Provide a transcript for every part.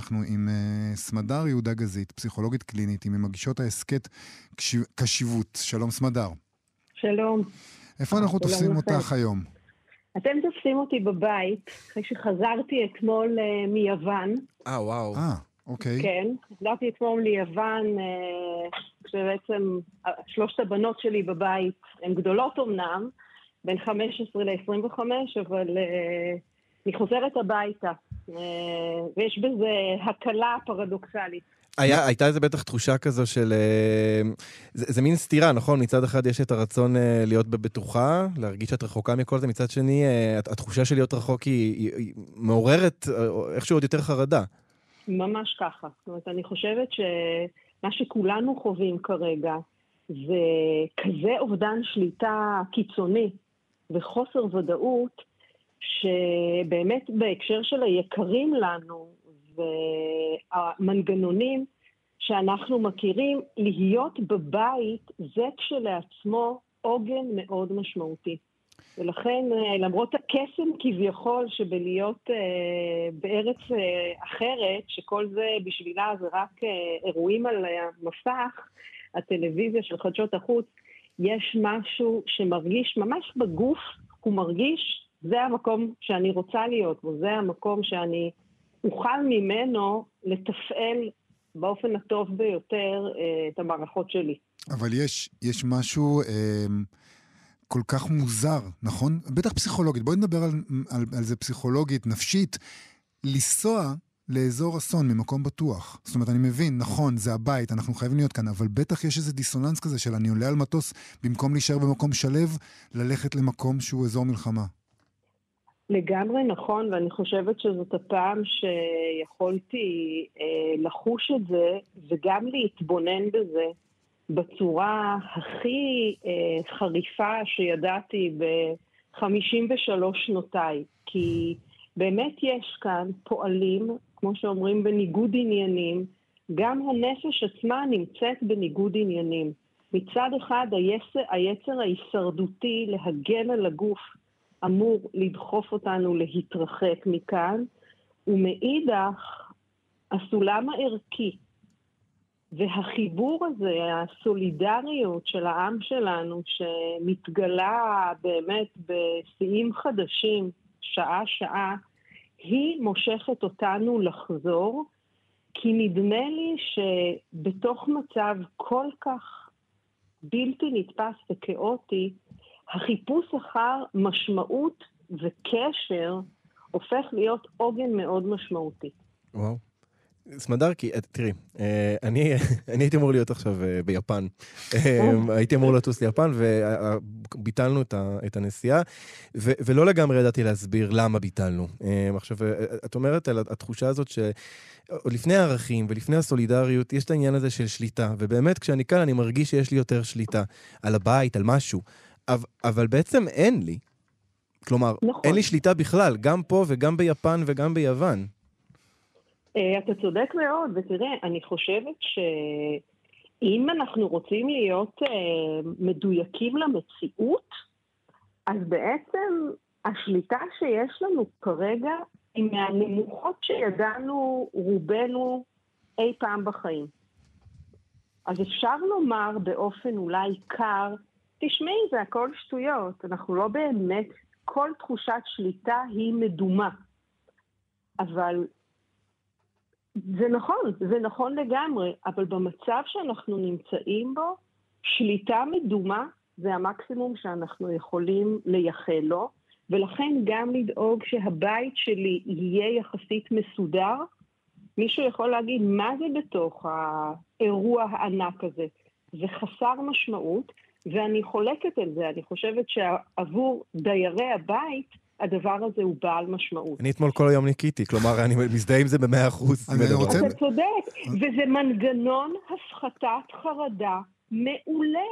אנחנו עם uh, סמדר יהודה גזית, פסיכולוגית קלינית, עם מגישות ההסכת קשיבות. שלום סמדר. שלום. איפה אנחנו תופסים אותך היום? אתם תופסים אותי בבית, אחרי שחזרתי אתמול uh, מיוון. אה, וואו. אה, אוקיי. כן, חזרתי אתמול ליוון, uh, כשבעצם שלושת הבנות שלי בבית הן גדולות אמנם, בין 15 ל-25, אבל uh, אני חוזרת הביתה, ויש בזה הקלה פרדוקסלית. היה, הייתה איזה בטח תחושה כזו של... אה, זה, זה מין סתירה, נכון? מצד אחד יש את הרצון אה, להיות בבטוחה, להרגיש שאת רחוקה מכל זה, מצד שני, אה, התחושה של להיות רחוק היא, היא, היא מעוררת איכשהו עוד יותר חרדה. ממש ככה. זאת אומרת, אני חושבת שמה שכולנו חווים כרגע זה כזה אובדן שליטה קיצוני וחוסר ודאות, שבאמת בהקשר של היקרים לנו, והמנגנונים שאנחנו מכירים, להיות בבית זה כשלעצמו עוגן מאוד משמעותי. ולכן, אה, למרות הקסם כביכול שבלהיות אה, בארץ אה, אחרת, שכל זה בשבילה זה רק אה, אירועים על המסך, הטלוויזיה של חדשות החוץ, יש משהו שמרגיש ממש בגוף, הוא מרגיש, זה המקום שאני רוצה להיות בו, זה המקום שאני אוכל ממנו לתפעל באופן הטוב ביותר אה, את המערכות שלי. אבל יש, יש משהו אה, כל כך מוזר, נכון? בטח פסיכולוגית. בואי נדבר על, על, על זה פסיכולוגית, נפשית. לנסוע לאזור אסון ממקום בטוח. זאת אומרת, אני מבין, נכון, זה הבית, אנחנו חייבים להיות כאן, אבל בטח יש איזה דיסוננס כזה של אני עולה על מטוס, במקום להישאר במקום שלו, ללכת למקום שהוא אזור מלחמה. לגמרי נכון, ואני חושבת שזאת הפעם שיכולתי אה, לחוש את זה וגם להתבונן בזה בצורה הכי אה, חריפה שידעתי ב-53 שנותיי. כי באמת יש כאן פועלים, כמו שאומרים, בניגוד עניינים. גם הנפש עצמה נמצאת בניגוד עניינים. מצד אחד היצר, היצר ההישרדותי להגן על הגוף אמור לדחוף אותנו להתרחק מכאן, ומאידך, הסולם הערכי והחיבור הזה, הסולידריות של העם שלנו, שמתגלה באמת בשיאים חדשים, שעה-שעה, היא מושכת אותנו לחזור, כי נדמה לי שבתוך מצב כל כך בלתי נתפס וכאוטי, החיפוש אחר משמעות וקשר הופך להיות עוגן מאוד משמעותי. וואו. סמדרקי, תראי, אה, אני, אני הייתי אמור להיות עכשיו אה, ביפן. אה, הייתי אמור לטוס ליפן וביטלנו את הנסיעה, ולא לגמרי ידעתי להסביר למה ביטלנו. עכשיו, את אומרת על התחושה הזאת שעוד לפני הערכים ולפני הסולידריות, יש את העניין הזה של שליטה, ובאמת כשאני כאן אני מרגיש שיש לי יותר שליטה על הבית, על משהו. אבל, בעצם אין לי. כלומר, נכון. אין לי שליטה בכלל, גם פה וגם ביפן וגם ביוון. אה, אתה צודק מאוד, ותראה, אני חושבת שאם אנחנו רוצים להיות uh, מדויקים למציאות, אז בעצם השליטה שיש לנו כרגע היא מהנמוכות שידענו רובנו אי פעם בחיים. אז אפשר לומר באופן אולי קר, תשמעי, זה הכל שטויות. אנחנו לא באמת, כל תחושת שליטה היא מדומה. אבל זה נכון, זה נכון לגמרי, אבל במצב שאנחנו נמצאים בו, שליטה מדומה זה המקסימום שאנחנו יכולים לייחל לו, ולכן גם לדאוג שהבית שלי יהיה יחסית מסודר. מישהו יכול להגיד, מה זה בתוך האירוע הענק הזה? זה חסר משמעות, ואני חולקת על זה, אני חושבת שעבור דיירי הבית, הדבר הזה הוא בעל משמעות. אני אתמול כל היום ניקיתי, כלומר, אני מזדהה עם זה במאה אחוז. אתה צודק, וזה מנגנון הפחתת חרדה מעולה,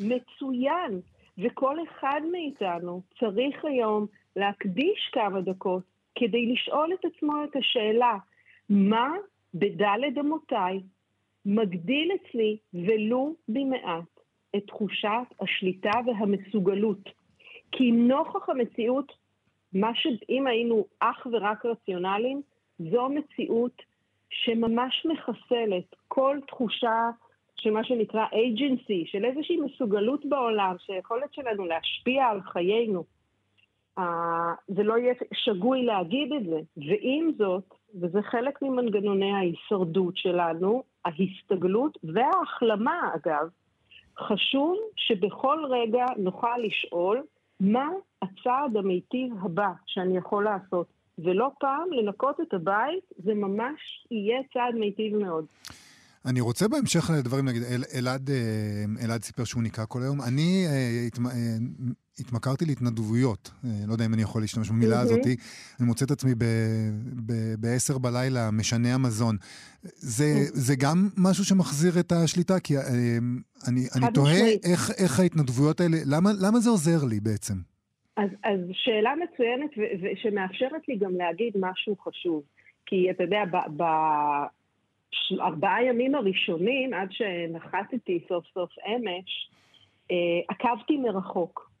מצוין, וכל אחד מאיתנו צריך היום להקדיש כמה דקות כדי לשאול את עצמו את השאלה, מה בדלת אמותיי מגדיל אצלי ולו במעט את תחושת השליטה והמסוגלות. כי נוכח המציאות, מה שאם היינו אך ורק רציונליים, זו מציאות שממש מחסלת כל תחושה של מה שנקרא agency, של איזושהי מסוגלות בעולם, שהיכולת שלנו להשפיע על חיינו. Uh, זה לא יהיה שגוי להגיד את זה. ועם זאת, וזה חלק ממנגנוני ההישרדות שלנו, ההסתגלות וההחלמה, אגב, חשוב שבכל רגע נוכל לשאול מה הצעד המיטיב הבא שאני יכול לעשות. ולא פעם לנקות את הבית, זה ממש יהיה צעד מיטיב מאוד. אני רוצה בהמשך לדברים, נגיד, אל, אלעד, אה, אלעד סיפר שהוא ניקה כל היום. אני אה, התמ, אה, התמכרתי להתנדבויות, לא יודע אם אני יכול להשתמש במילה הזאת. אני מוצא את עצמי ב-10 בלילה, משנה המזון. זה, זה גם משהו שמחזיר את השליטה, כי אני, אני תוהה איך, איך ההתנדבויות האלה, למה, למה זה עוזר לי בעצם? אז, אז שאלה מצוינת שמאפשרת לי גם להגיד משהו חשוב. כי אתה יודע, בארבעה ימים הראשונים, עד שנחתתי סוף סוף אמש, אה, עקבתי מרחוק.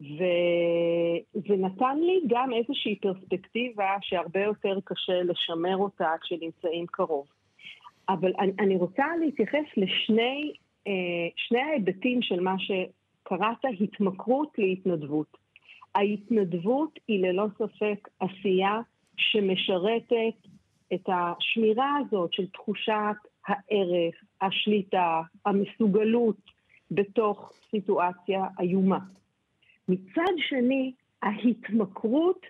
וזה נתן לי גם איזושהי פרספקטיבה שהרבה יותר קשה לשמר אותה כשנמצאים קרוב. אבל אני, אני רוצה להתייחס לשני אה, ההיבטים של מה שקראת התמכרות להתנדבות. ההתנדבות היא ללא ספק עשייה שמשרתת את השמירה הזאת של תחושת הערך, השליטה, המסוגלות בתוך סיטואציה איומה. מצד שני, ההתמכרות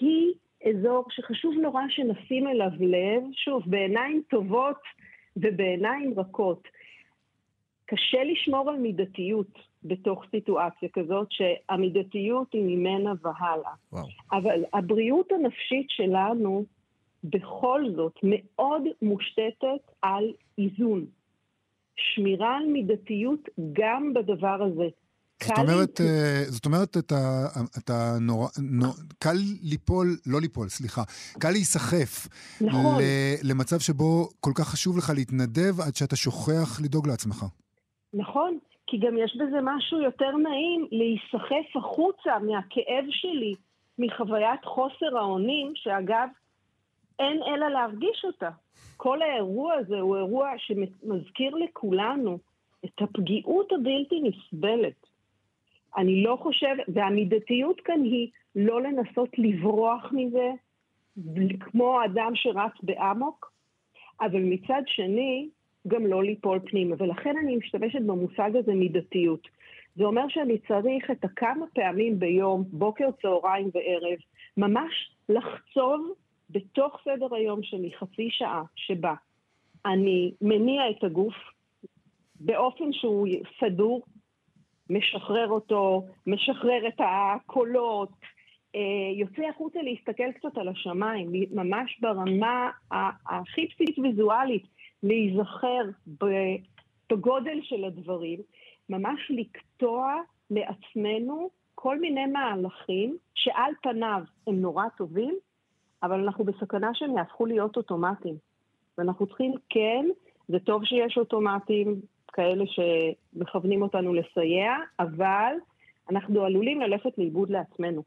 היא אזור שחשוב נורא שנשים אליו לב, שוב, בעיניים טובות ובעיניים רכות. קשה לשמור על מידתיות בתוך סיטואציה כזאת, שהמידתיות היא ממנה והלאה. וואו. אבל הבריאות הנפשית שלנו בכל זאת מאוד מושתתת על איזון. שמירה על מידתיות גם בדבר הזה. זאת אומרת, אה, זאת אומרת, אתה, אתה נורא, נור, קל ליפול, לא ליפול, סליחה, קל להיסחף. נכון. למצב שבו כל כך חשוב לך להתנדב עד שאתה שוכח לדאוג לעצמך. נכון, כי גם יש בזה משהו יותר נעים להיסחף החוצה מהכאב שלי, מחוויית חוסר האונים, שאגב, אין אלא להרגיש אותה. כל האירוע הזה הוא אירוע שמזכיר לכולנו את הפגיעות הבלתי נסבלת. אני לא חושבת, והמידתיות כאן היא לא לנסות לברוח מזה, כמו אדם שרץ באמוק, אבל מצד שני, גם לא ליפול פנימה. ולכן אני משתמשת במושג הזה מידתיות. זה אומר שאני צריך את הכמה פעמים ביום, בוקר, צהריים וערב, ממש לחצוב בתוך סדר היום שלי חצי שעה שבה אני מניע את הגוף באופן שהוא סדור, משחרר אותו, משחרר את הקולות, אה, יוצא החוצה להסתכל קצת על השמיים, ממש ברמה הכי בסיסית ויזואלית, להיזכר בגודל של הדברים, ממש לקטוע לעצמנו כל מיני מהלכים שעל פניו הם נורא טובים, אבל אנחנו בסכנה שהם יהפכו להיות אוטומטיים. ואנחנו צריכים, כן, זה טוב שיש אוטומטים כאלה שמכוונים אותנו לסייע, אבל אנחנו עלולים ללכת לאיבוד לעצמנו.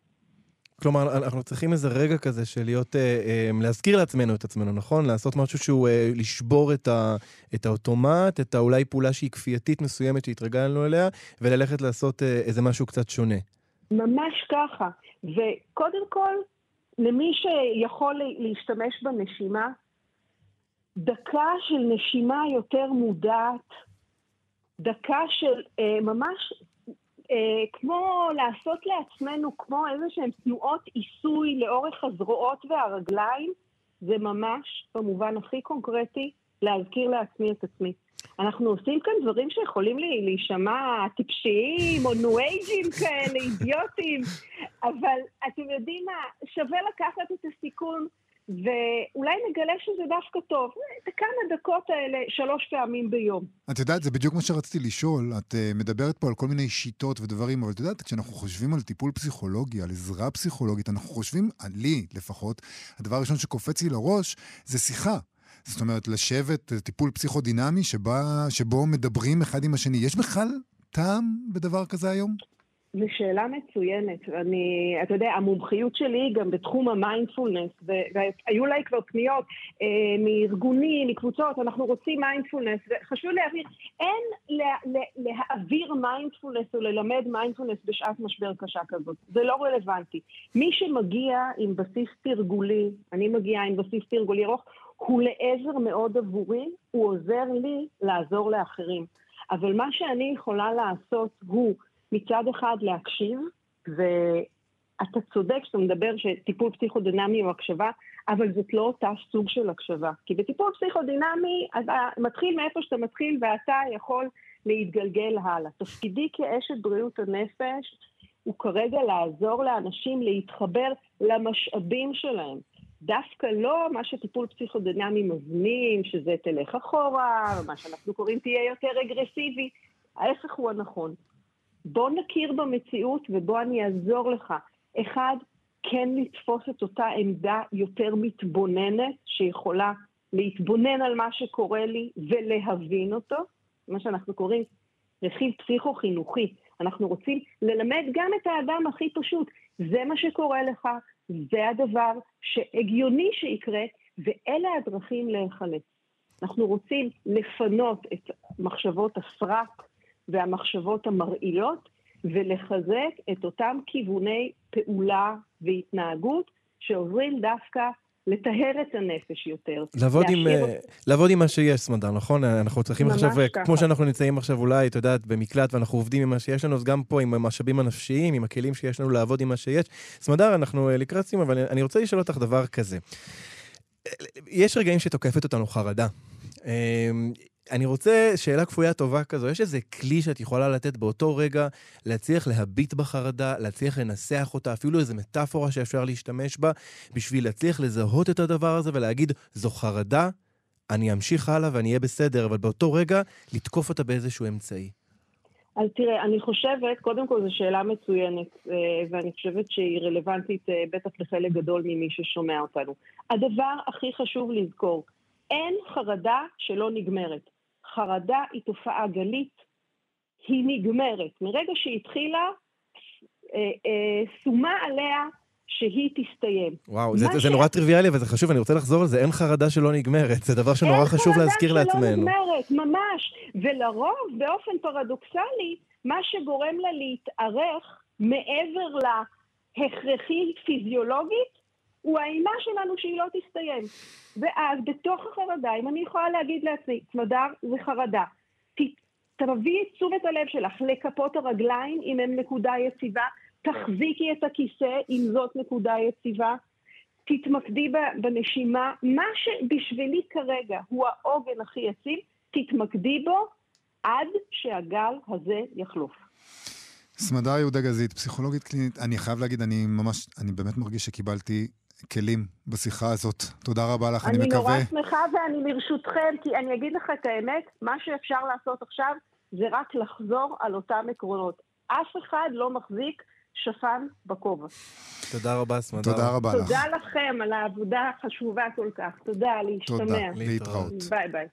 כלומר, אנחנו צריכים איזה רגע כזה של להיות, אה, אה, להזכיר לעצמנו את עצמנו, נכון? לעשות משהו שהוא אה, לשבור את, ה, את האוטומט, את האולי פעולה שהיא כפייתית מסוימת שהתרגלנו אליה, וללכת לעשות אה, איזה משהו קצת שונה. ממש ככה. וקודם כל, למי שיכול להשתמש בנשימה, דקה של נשימה יותר מודעת, דקה של אה, ממש אה, כמו לעשות לעצמנו כמו איזה שהן תנועות עיסוי לאורך הזרועות והרגליים, זה ממש, במובן הכי קונקרטי, להזכיר לעצמי את עצמי. אנחנו עושים כאן דברים שיכולים לי להישמע טיפשיים או ניו-אייג'ים כאלה, אידיוטים, אבל אתם יודעים מה, שווה לקחת את הסיכון ואולי נגלה שזה דווקא טוב. את הכמה דקות האלה שלוש פעמים ביום. את יודעת, זה בדיוק מה שרציתי לשאול. את uh, מדברת פה על כל מיני שיטות ודברים, אבל את יודעת, כשאנחנו חושבים על טיפול פסיכולוגי, על עזרה פסיכולוגית, אנחנו חושבים, לי לפחות, הדבר הראשון שקופץ לי לראש זה שיחה. זאת אומרת, לשבת, טיפול פסיכודינמי שבה, שבו מדברים אחד עם השני. יש בכלל טעם בדבר כזה היום? זו שאלה מצוינת. אני, אתה יודע, המומחיות שלי היא גם בתחום המיינדפולנס, והיו לי כבר פניות אה, מארגונים, מקבוצות, אנחנו רוצים מיינדפולנס, וחשוב להבהיר, אין לה, לה, להעביר מיינדפולנס או ללמד מיינדפולנס בשעת משבר קשה כזאת. זה לא רלוונטי. מי שמגיע עם בסיס תרגולי, אני מגיעה עם בסיס תרגולי ארוך, הוא לעזר מאוד עבורי, הוא עוזר לי לעזור לאחרים. אבל מה שאני יכולה לעשות הוא מצד אחד להקשיב, ואתה צודק שאתה מדבר שטיפול פסיכודינמי הוא הקשבה, אבל זאת לא אותה סוג של הקשבה. כי בטיפול פסיכודינמי אתה מתחיל מאיפה שאתה מתחיל ואתה יכול להתגלגל הלאה. תפקידי כאשת בריאות הנפש הוא כרגע לעזור לאנשים להתחבר למשאבים שלהם. דווקא לא מה שטיפול פסיכודינמי מזמין, שזה תלך אחורה, מה שאנחנו קוראים תהיה יותר אגרסיבי. ההפך הוא הנכון. בוא נכיר במציאות ובוא אני אעזור לך. אחד, כן לתפוס את אותה עמדה יותר מתבוננת, שיכולה להתבונן על מה שקורה לי ולהבין אותו, מה שאנחנו קוראים רכיב פסיכו-חינוכי. אנחנו רוצים ללמד גם את האדם הכי פשוט. זה מה שקורה לך, זה הדבר שהגיוני שיקרה, ואלה הדרכים להיחלץ. אנחנו רוצים לפנות את מחשבות הסרק והמחשבות המרעילות, ולחזק את אותם כיווני פעולה והתנהגות שעוברים דווקא לטהר את הנפש יותר. לעבוד, עם, uh, לעבוד עם מה שיש, סמדר, נכון? אנחנו צריכים עכשיו, אה, ככה. כמו שאנחנו נמצאים עכשיו אולי, את יודעת, במקלט, ואנחנו עובדים עם מה שיש לנו, אז גם פה עם המשאבים הנפשיים, עם הכלים שיש לנו לעבוד עם מה שיש. סמדר, אנחנו uh, לקראת סיום, אבל אני רוצה לשאול אותך דבר כזה. יש רגעים שתוקפת אותנו חרדה. אני רוצה שאלה כפויה טובה כזו, יש איזה כלי שאת יכולה לתת באותו רגע להצליח להביט בחרדה, להצליח לנסח אותה, אפילו איזו מטאפורה שאפשר להשתמש בה, בשביל להצליח לזהות את הדבר הזה ולהגיד, זו חרדה, אני אמשיך הלאה ואני אהיה בסדר, אבל באותו רגע לתקוף אותה באיזשהו אמצעי. אז תראה, אני חושבת, קודם כל זו שאלה מצוינת, אה, ואני חושבת שהיא רלוונטית אה, בטח לחלק גדול ממי ששומע אותנו. הדבר הכי חשוב לזכור, אין חרדה שלא נגמרת. חרדה היא תופעה גלית, היא נגמרת. מרגע שהיא התחילה, אה, אה, שומה עליה שהיא תסתיים. וואו, זה, ש... זה נורא טריוויאלי וזה חשוב, אני רוצה לחזור על זה, אין חרדה שלא נגמרת, זה דבר שנורא חשוב להזכיר לעצמנו. אין חרדה שלא נגמרת, ממש. ולרוב, באופן פרדוקסלי, מה שגורם לה להתארך מעבר להכרחי פיזיולוגית, הוא האימה שלנו שהיא לא תסתיים. ואז בתוך החרדה, אם אני יכולה להגיד לעצמי, צמדר זה חרדה, תביאי את תשומת הלב שלך לכפות הרגליים אם הן נקודה יציבה, תחזיקי את הכיסא אם זאת נקודה יציבה, תתמקדי בנשימה, מה שבשבילי כרגע הוא העוגן הכי יציב, תתמקדי בו עד שהגל הזה יחלוף. סמדר יהודה גזית, פסיכולוגית קלינית, אני חייב להגיד, אני ממש, אני באמת מרגיש שקיבלתי כלים בשיחה הזאת. תודה רבה לך, אני, אני מקווה... אני נורא שמחה ואני לרשותכם, כי אני אגיד לך את האמת, מה שאפשר לעשות עכשיו זה רק לחזור על אותם עקרונות. אף אחד לא מחזיק שפן בכובע. תודה רבה, סמדר. תודה רבה תודה לך. תודה לכם על העבודה החשובה כל כך. תודה, להשתמע. תודה, להתראות. ביי ביי.